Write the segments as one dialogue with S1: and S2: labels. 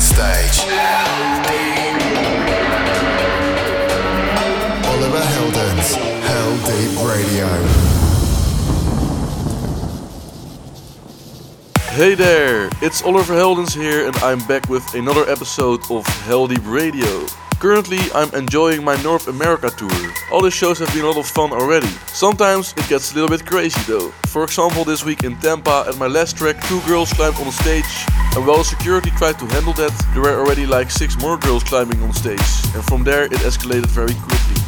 S1: stage. Oliver Heldens, Heldeep Radio.
S2: Hey there, it's Oliver Heldens here, and I'm back with another episode of Heldeep Radio. Currently, I'm enjoying my North America tour. All the shows have been a lot of fun already. Sometimes it gets a little bit crazy though. For example, this week in Tampa, at my last track, two girls climbed on stage, and while security tried to handle that, there were already like six more girls climbing on stage, and from there it escalated very quickly.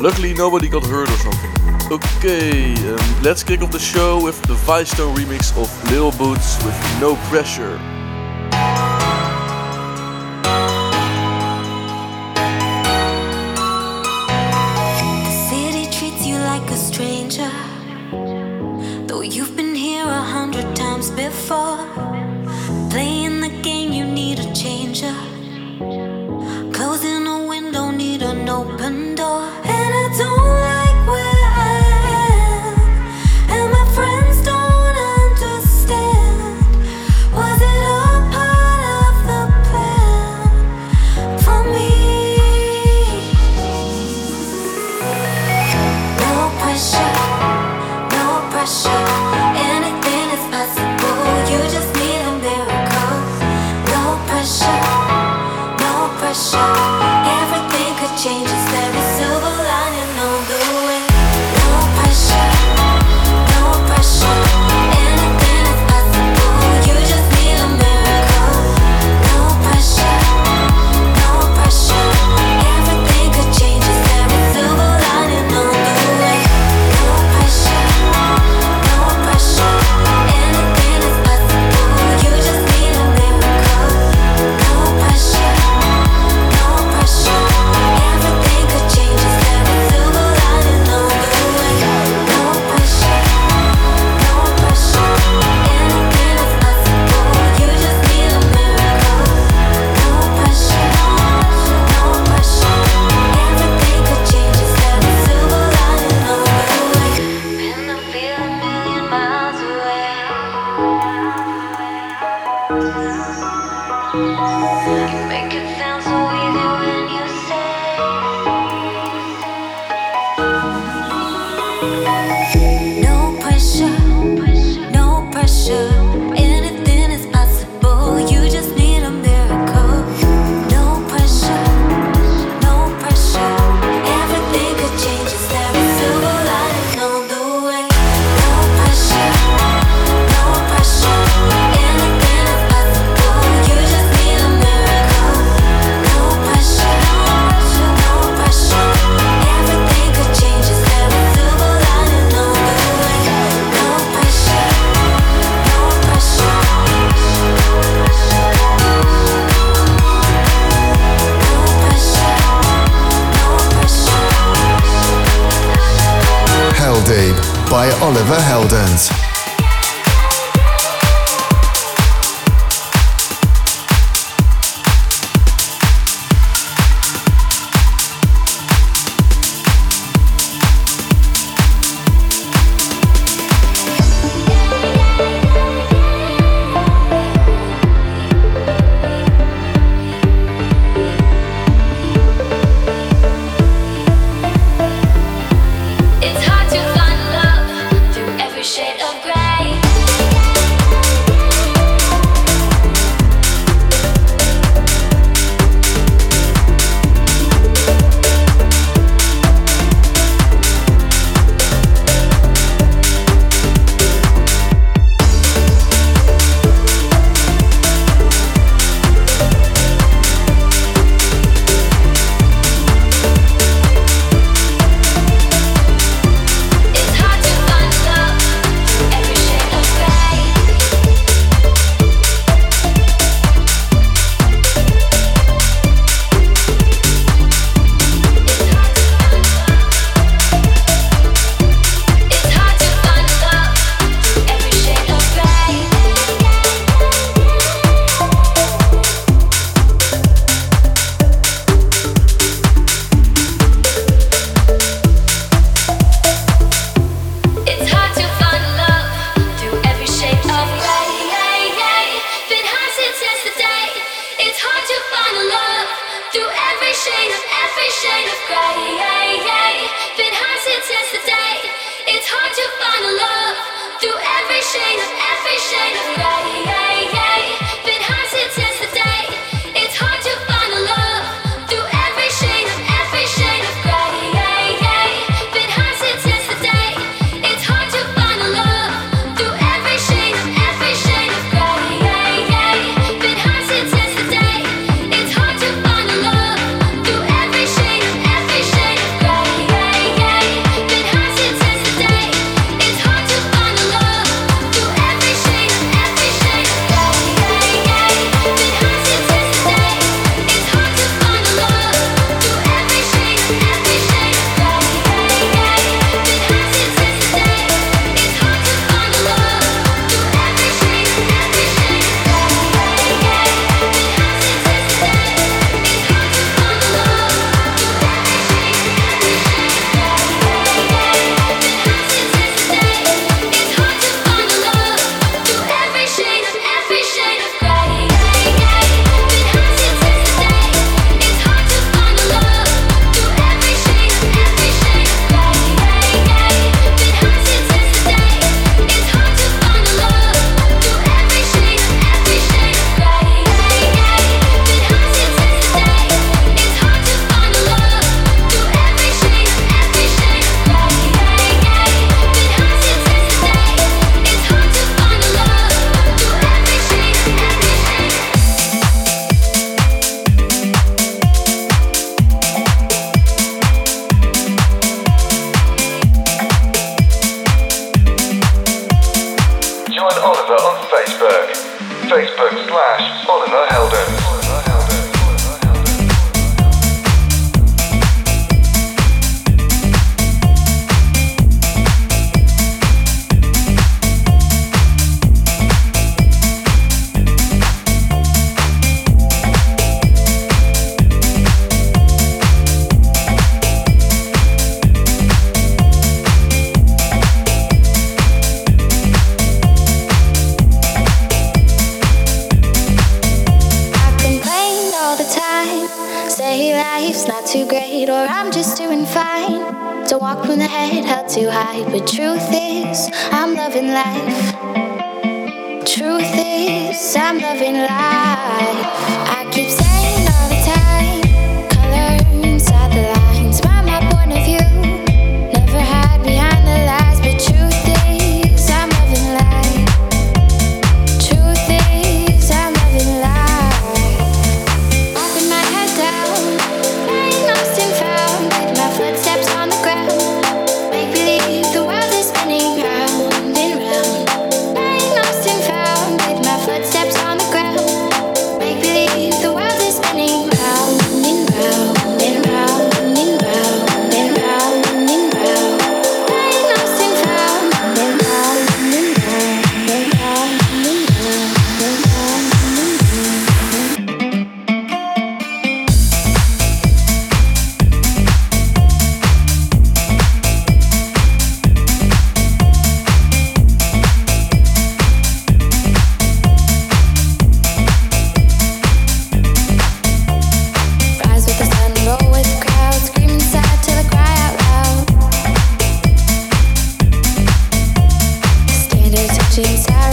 S2: Luckily, nobody got hurt or something. Okay, um, let's kick off the show with the Vicetone remix of Lil Boots with No Pressure.
S3: Playing
S1: by Oliver Heldens.
S4: The of is
S5: since I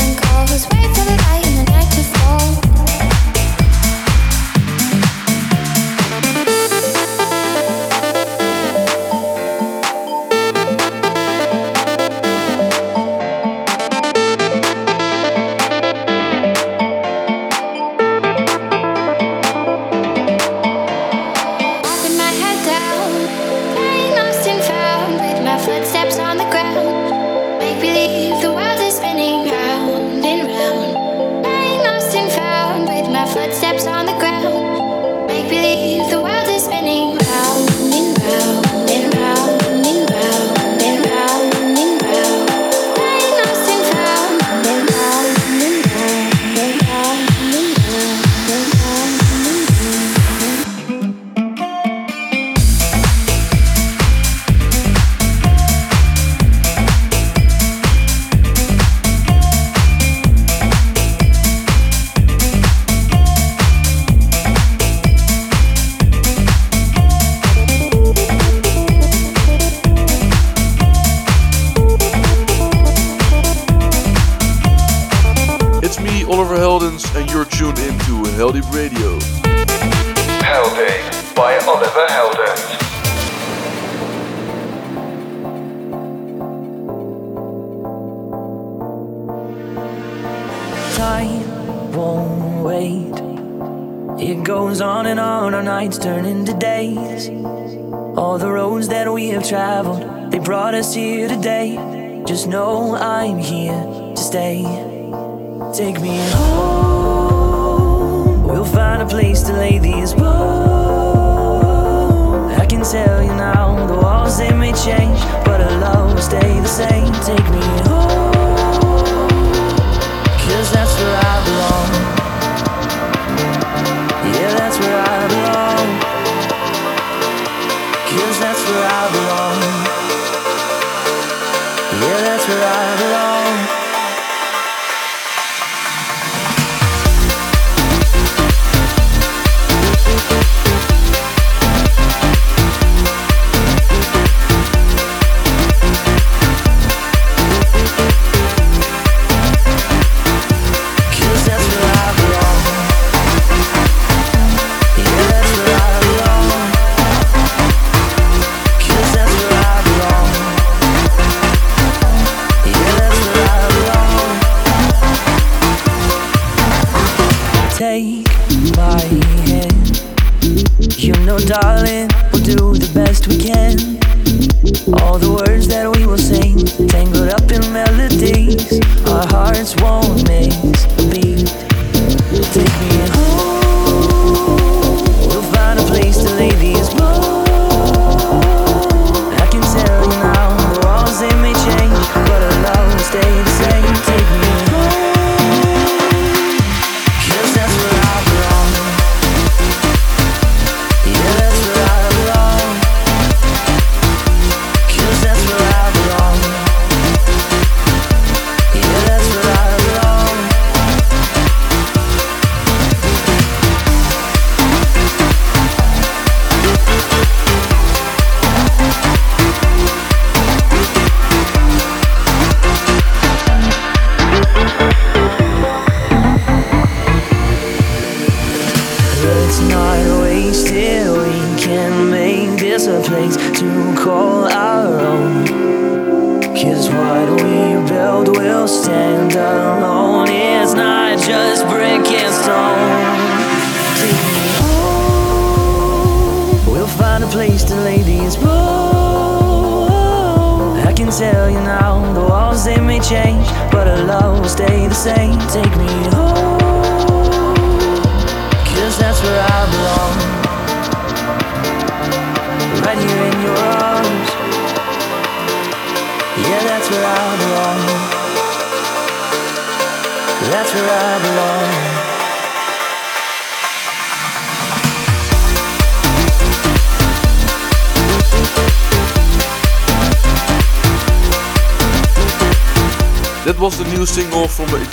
S5: lay these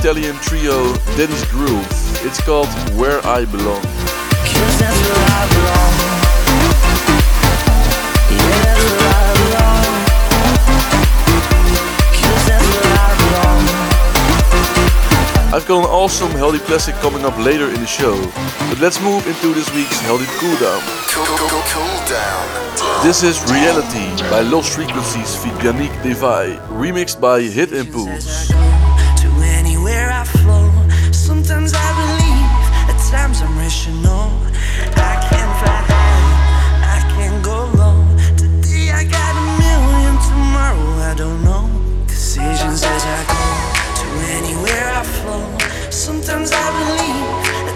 S3: Italian trio Dennis Groove. It's called Where I Belong. I've got an awesome Heldeep Classic coming up later in the show, but let's move into this week's Heldeep Cool
S1: Cool, cool, cool down.
S3: This is Reality by Lost Frequencies feat Janieck Devy, remixed by Hit
S6: and Poo.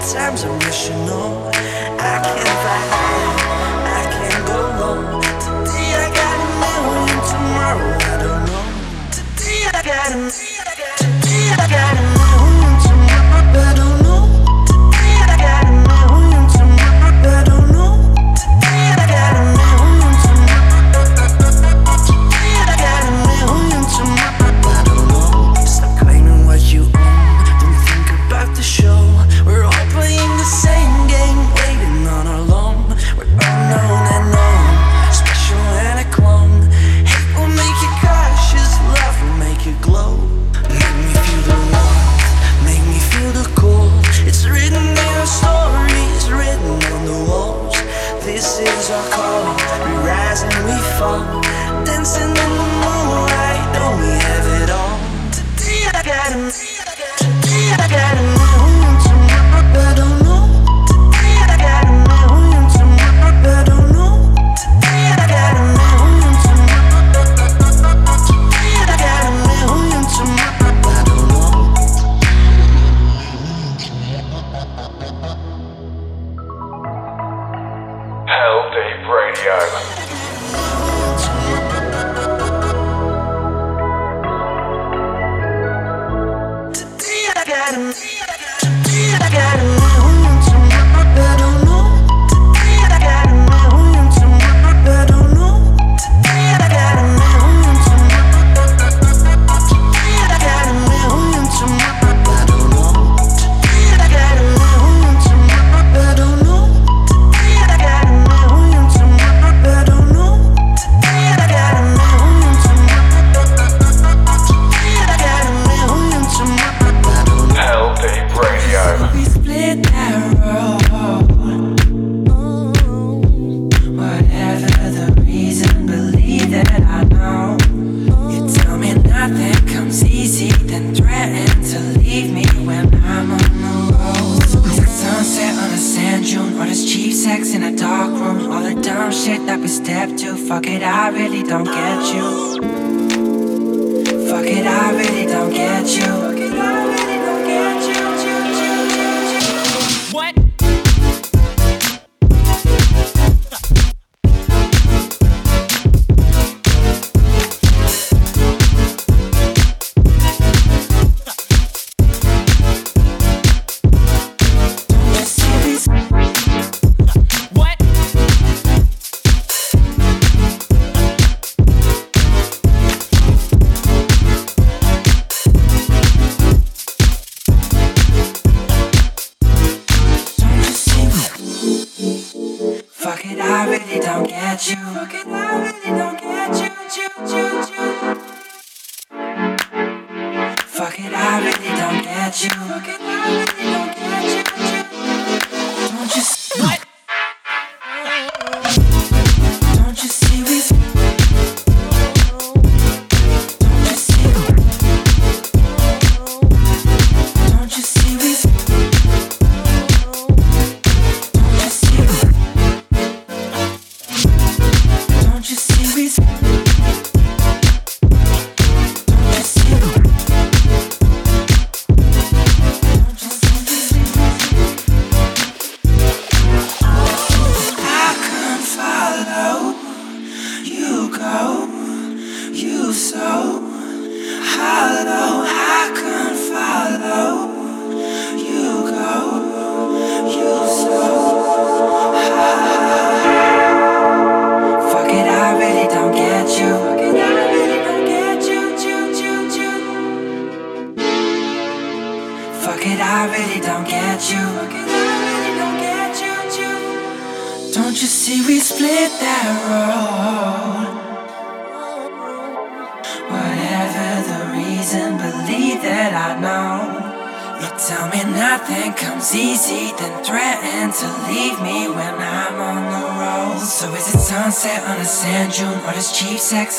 S6: Sometimes I'm missional. I can't fight alone, I can't go wrong. Today I got a million, tomorrow I don't know. Today I got a million, today I got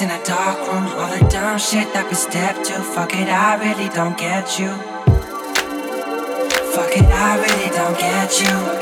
S5: in a dark room. All the dumb shit that we step to. Fuck it, I really don't get you. Fuck it, I really don't get you.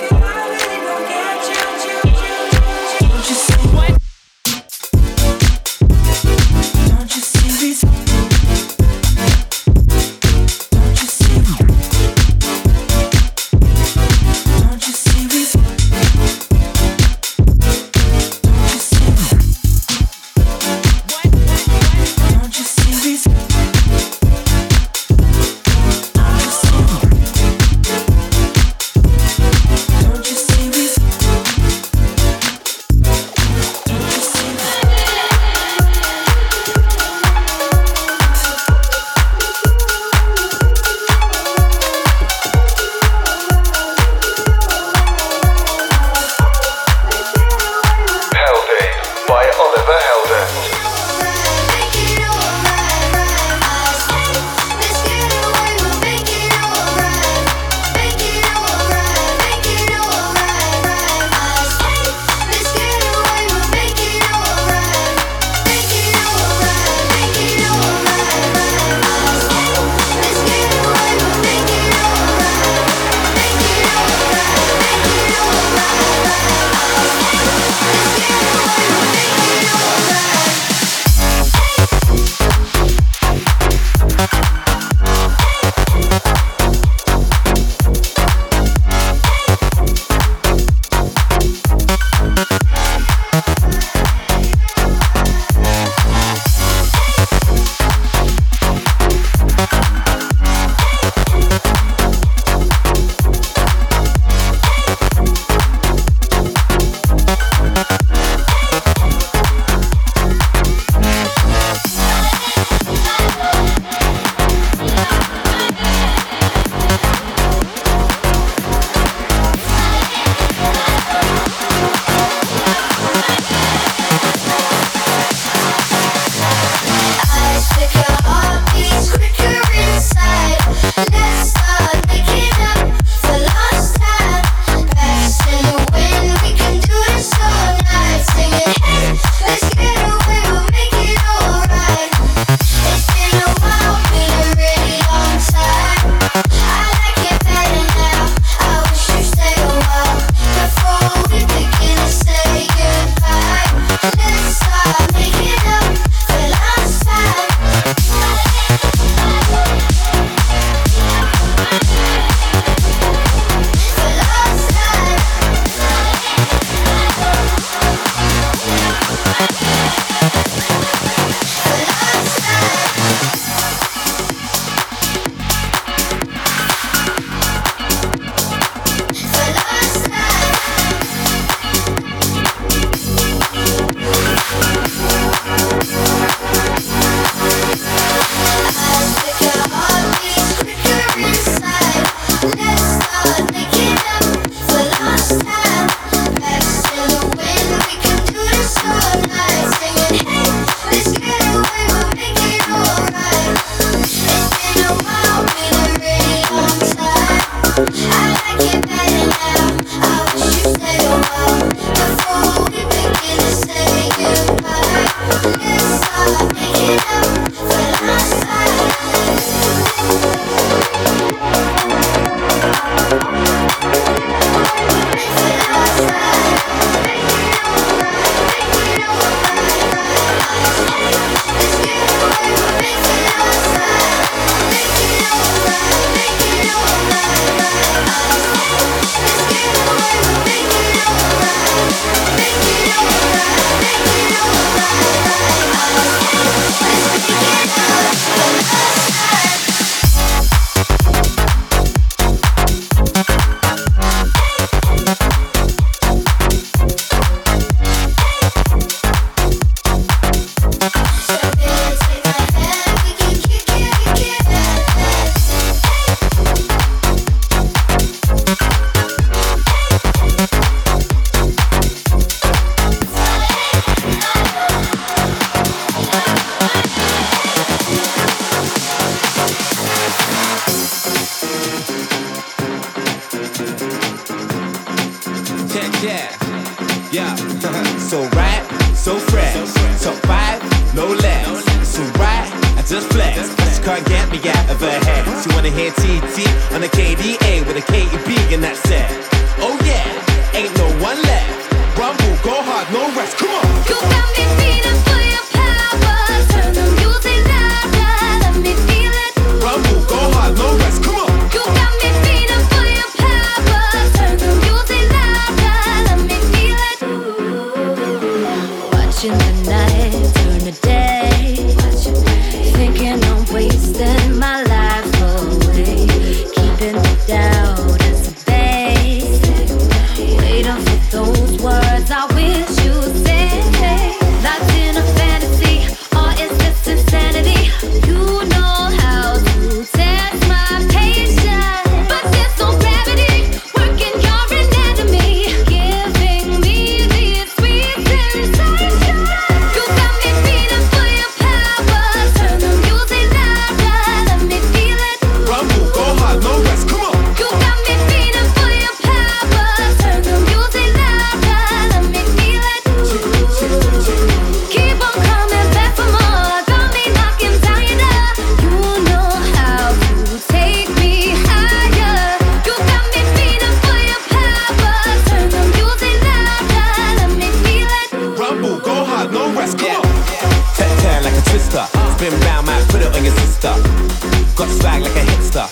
S7: hipster. Got
S8: swag like a hipster.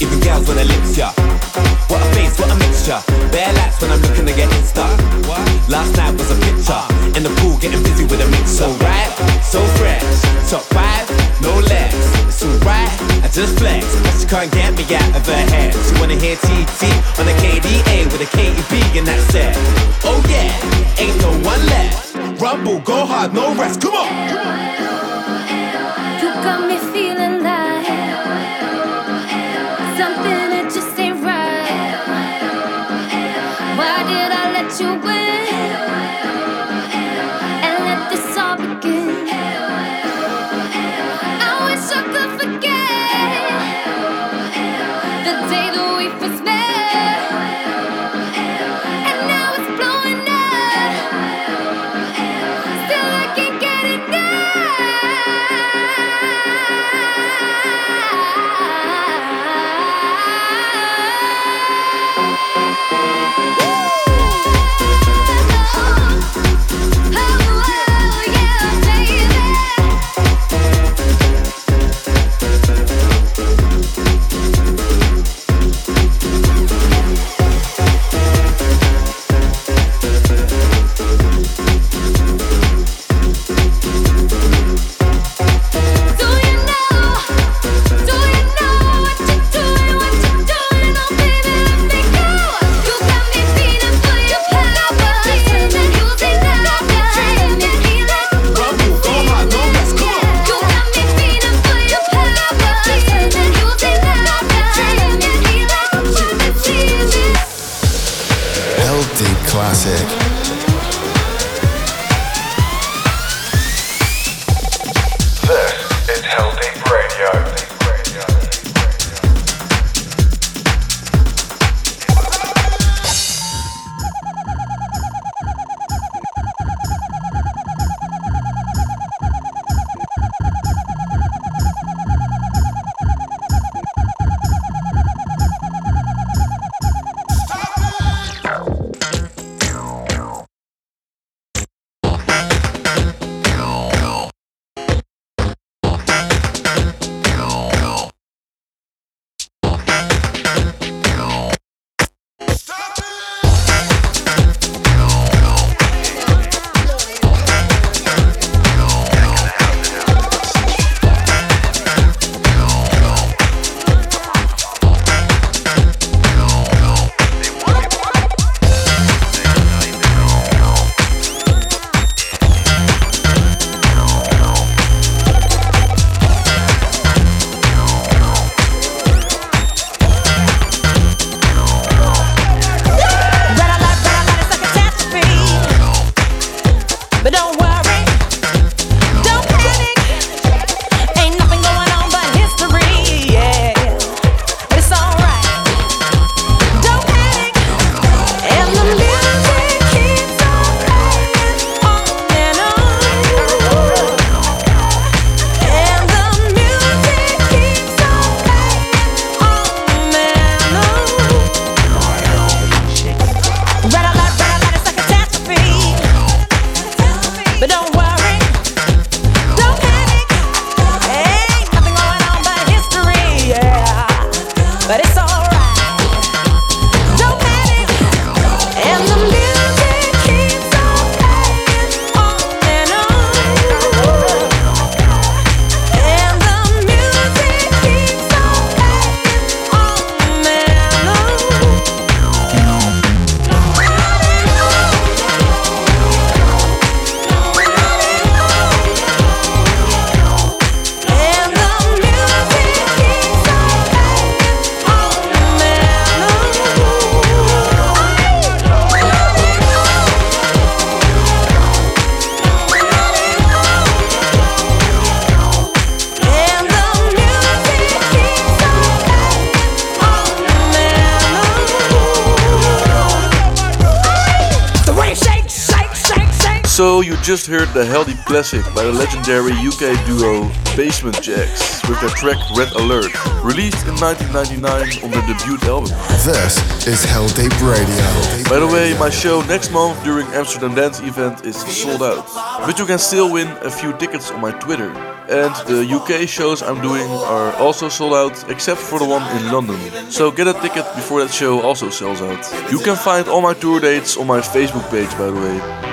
S8: Even girls wanna lips ya. What a face, what a mixture. Bare lights when I'm looking to get hipster. Last night was a picture. In the pool getting busy with a mix. So right, so fresh. Top five, no less. It's alright, I just flex. But she can't get me out of her head. She wanna hear TT on a KDA with a KEB in that set? Oh yeah, ain't no one left. Rumble, go hard, no rest. Come on
S7: got me feeling. classic. Just
S2: heard the Heldeep classic by the legendary UK duo Basement Jaxx with their track Red Alert, released in 1999 on their debut album.
S1: This is Heldeep Radio.
S2: By the way, my show next month during Amsterdam Dance event is sold out, but you can still win a few tickets on my Twitter. And the UK shows I'm doing are also sold out, except for the one in London. So get a ticket before that show also sells out. You can find all my tour dates on my Facebook page, by the way.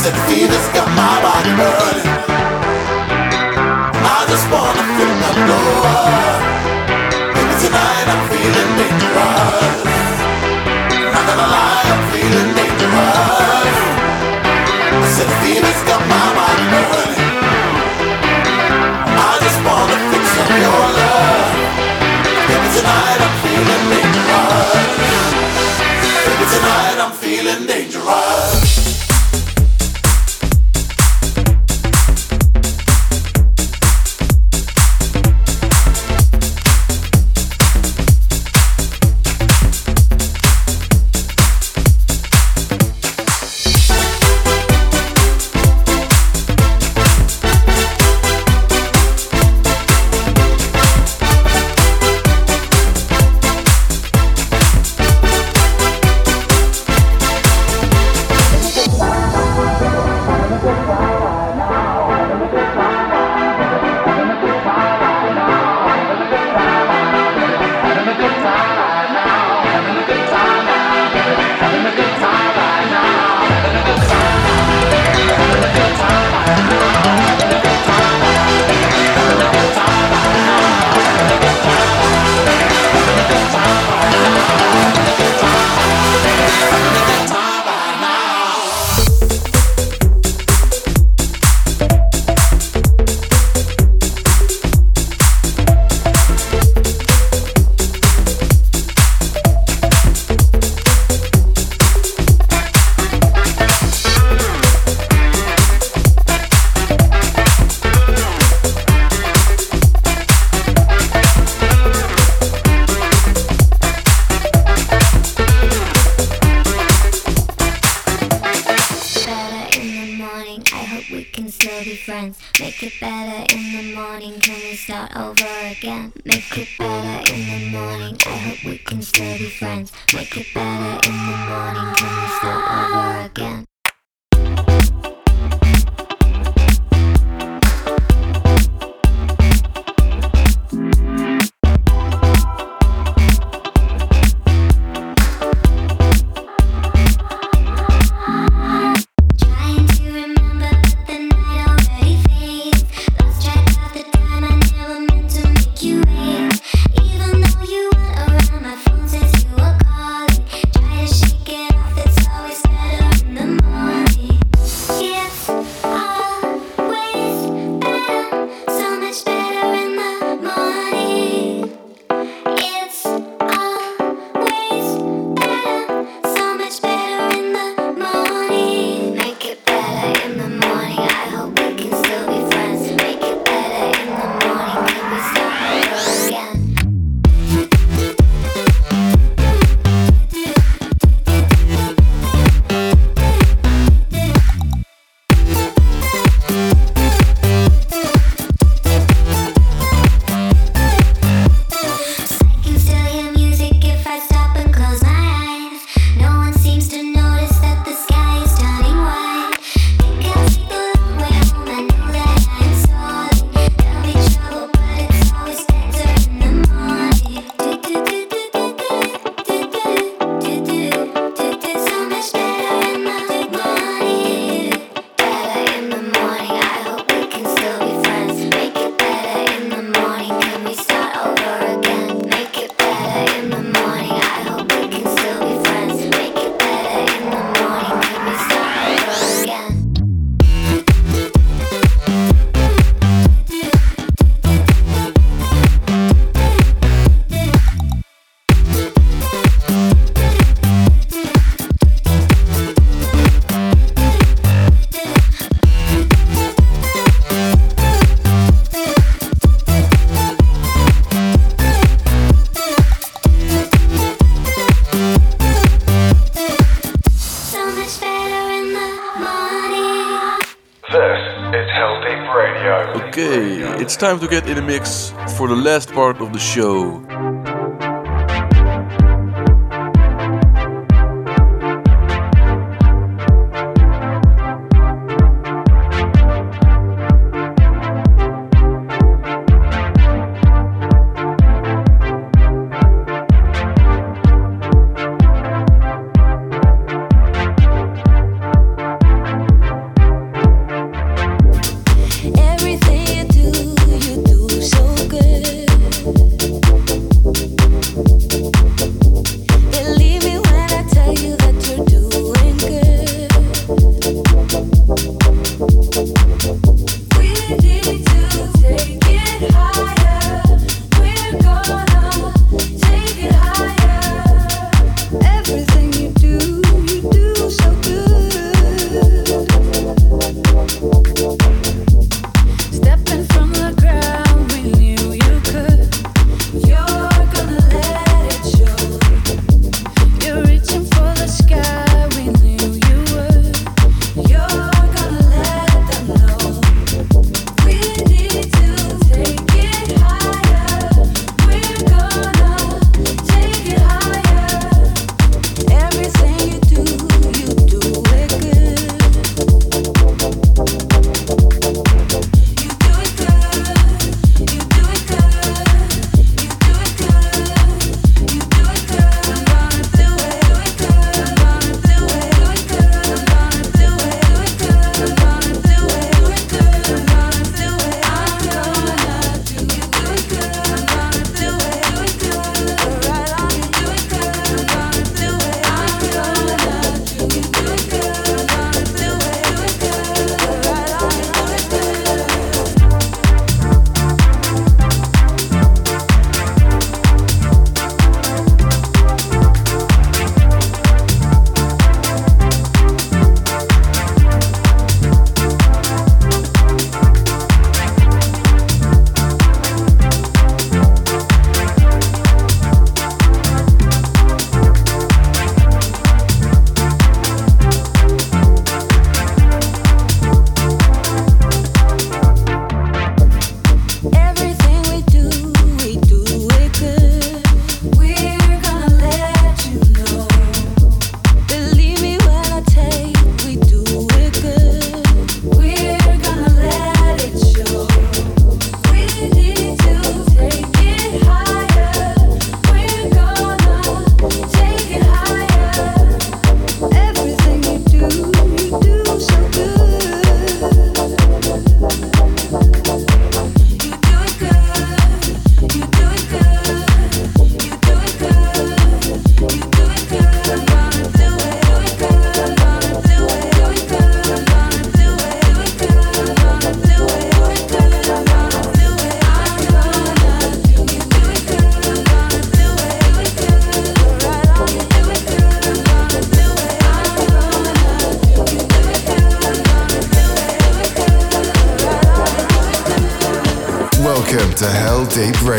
S9: Said fever's got my body burning. I just wanna feel the blow Maybe tonight I'm feeling dangerous. Not gonna lie, I'm feeling dangerous. Said fever's got my body burning. I just wanna fix up your love. Tonight I'm feeling dangerous. Tonight I'm feeling dangerous.
S10: it's
S3: time to get in the mix for the last part of the show.
S1: Deep
S6: red.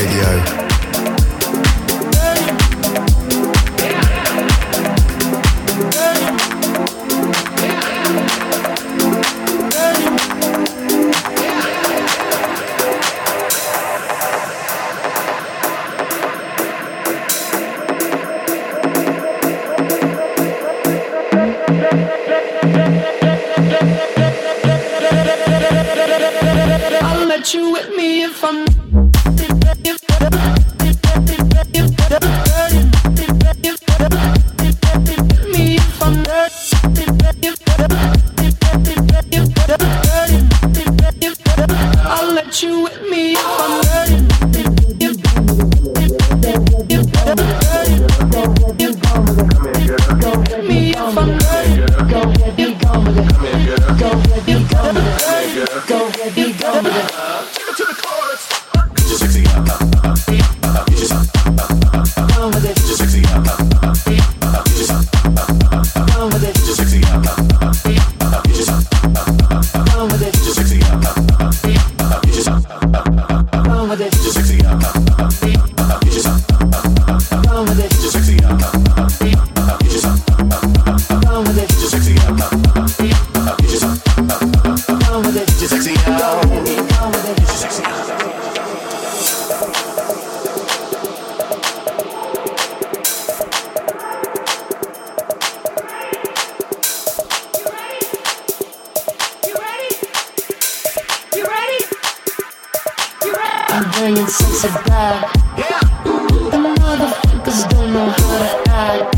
S6: I'm
S11: bringing sexy back. The motherfuckers don't know how to act.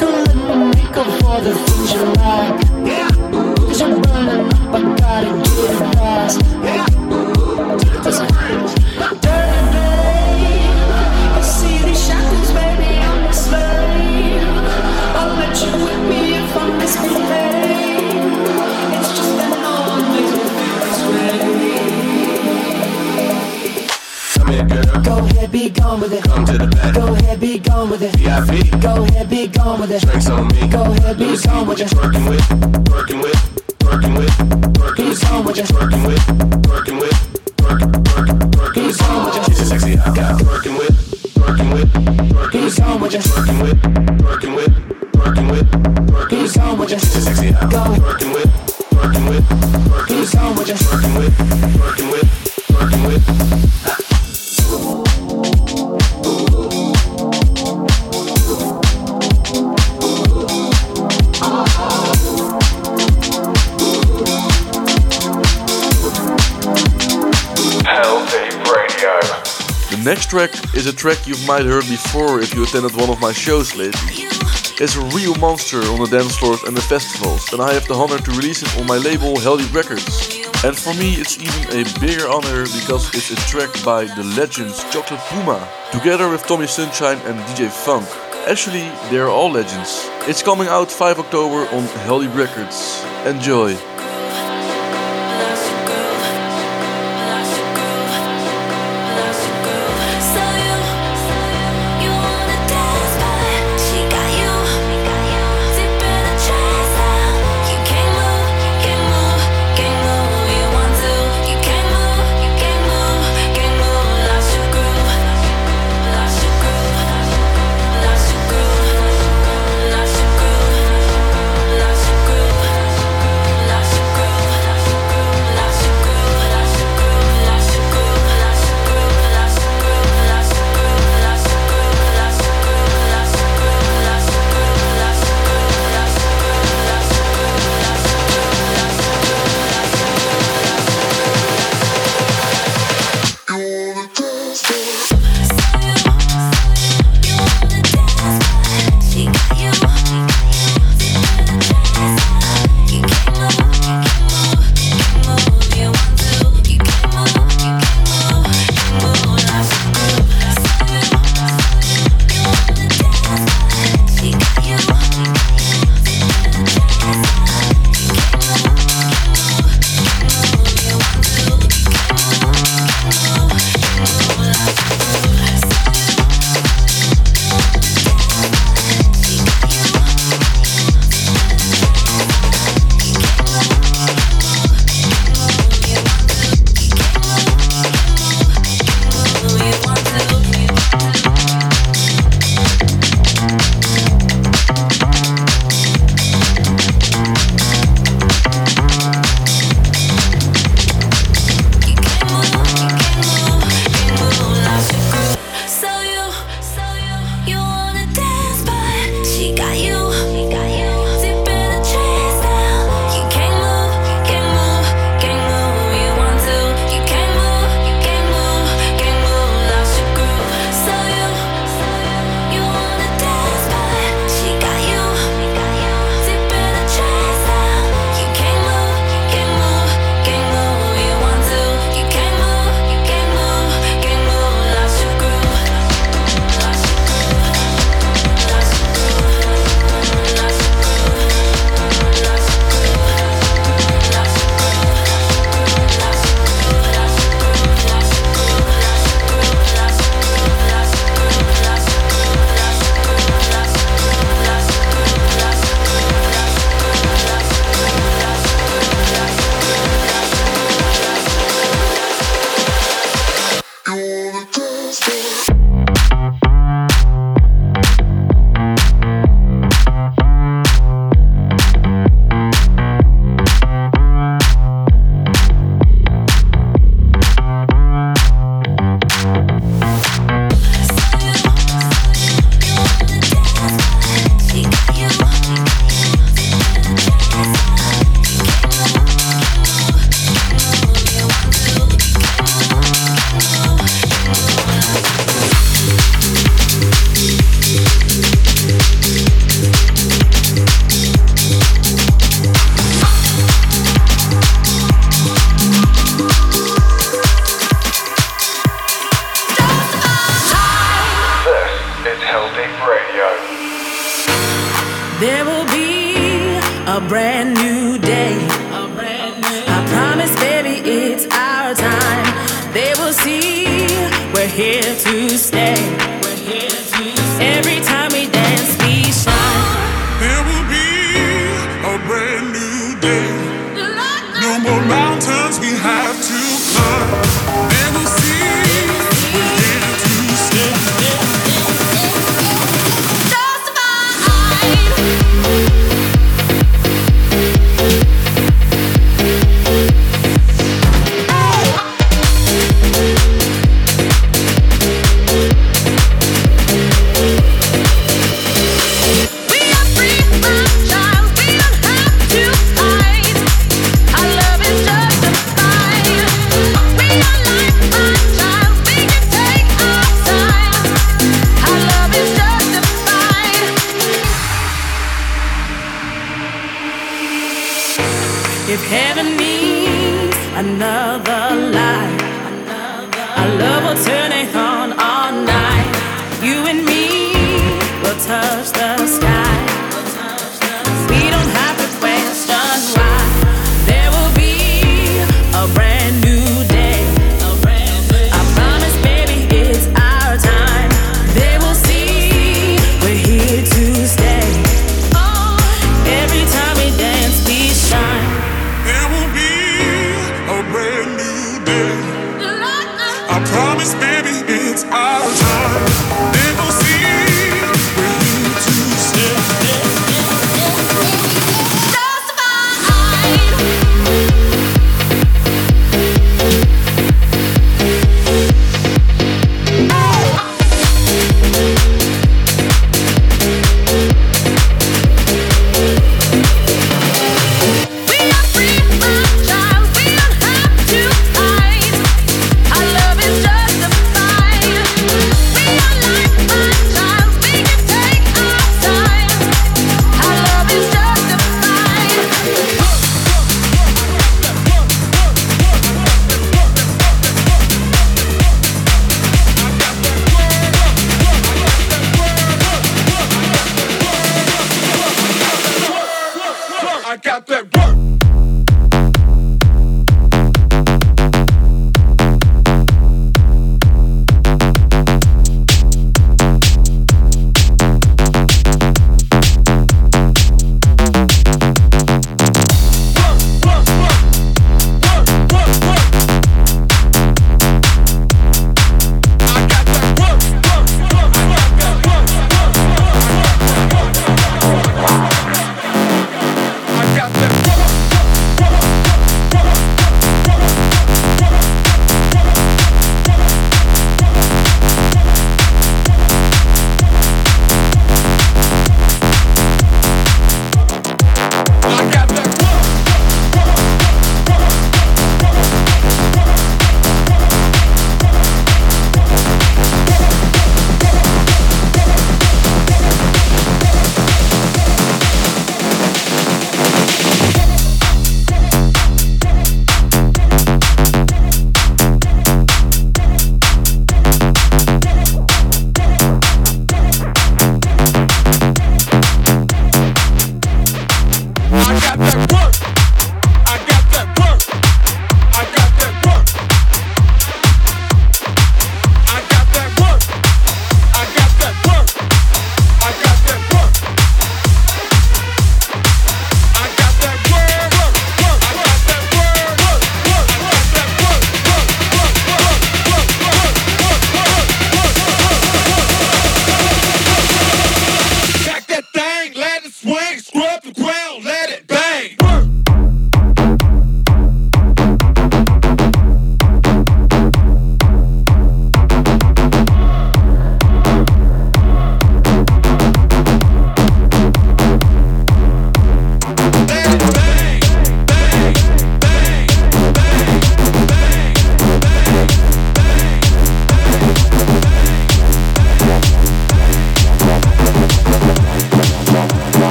S11: Don't let me make up for the things you lack. Cause you're burning up, I gotta get it fast. Ahead, be gone with it.
S6: Come to the back.
S11: Go ahead, be gone with it.
S6: VIP.
S11: Go ahead, be gone with it.
S6: Drinks on me.
S11: Go ahead, be gone with it.
S6: working with. Working with. A
S3: track you might heard before if you attended one of my shows lately. It's a real monster on the dance floors and the festivals, and I have the honor to release it on my label Heldeep Records. And for me, it's even a bigger honor because it's a track by the legends Chocolate Puma, together with Tommy Sunshine and DJ Funk. Actually, they're all legends. It's coming out 5 October on Heldeep Records. Enjoy!
S12: see, we're here to
S13: stay. We're
S14: here to stay. Every time we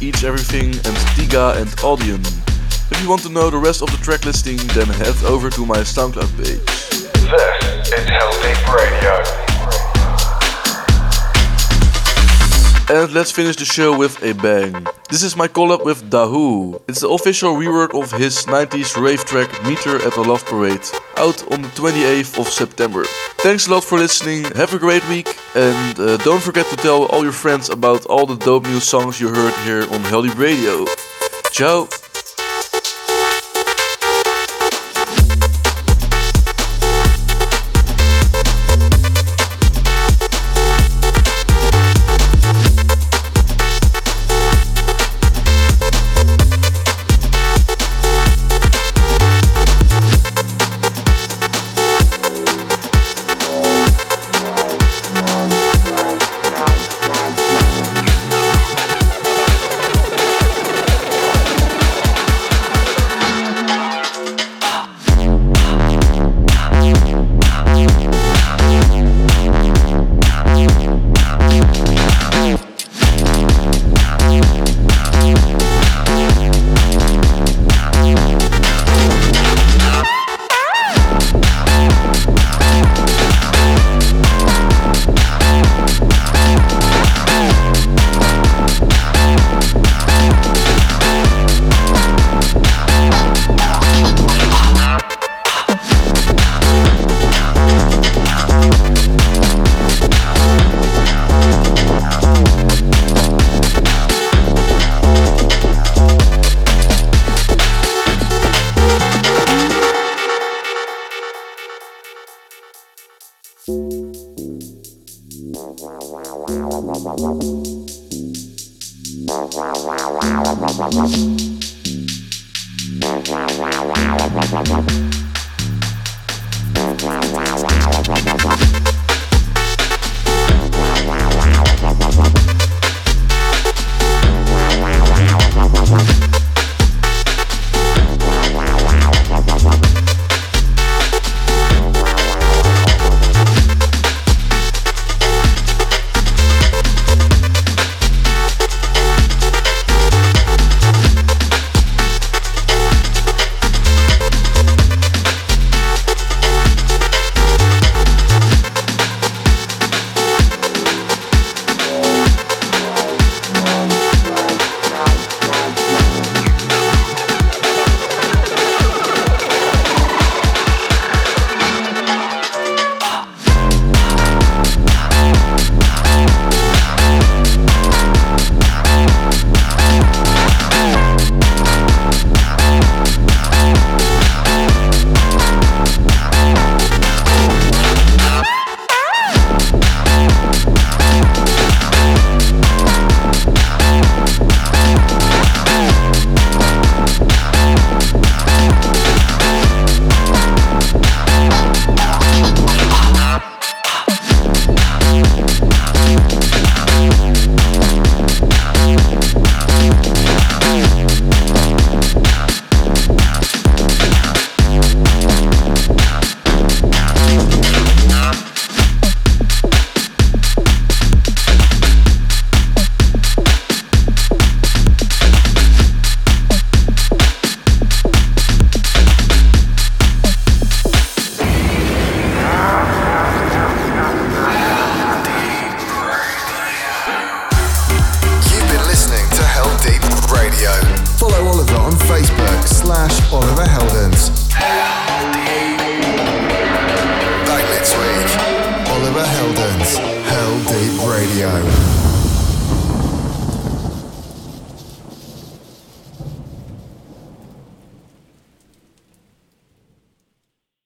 S14: Each Everything and Diga and Audium. If you want to know the rest of the track listing, then head over to my SoundCloud page.
S15: This is Hell Deep Radio.
S14: And let's finish the show with a bang. This is my collab with Da Hool. It's the official rework of his 90s rave track Meet Her at the Love Parade, out on the 28th of September. Thanks a lot for listening, have a great week, and uh, don't forget to tell all your friends about all the dope new songs you heard here on Heldeep Radio. Ciao!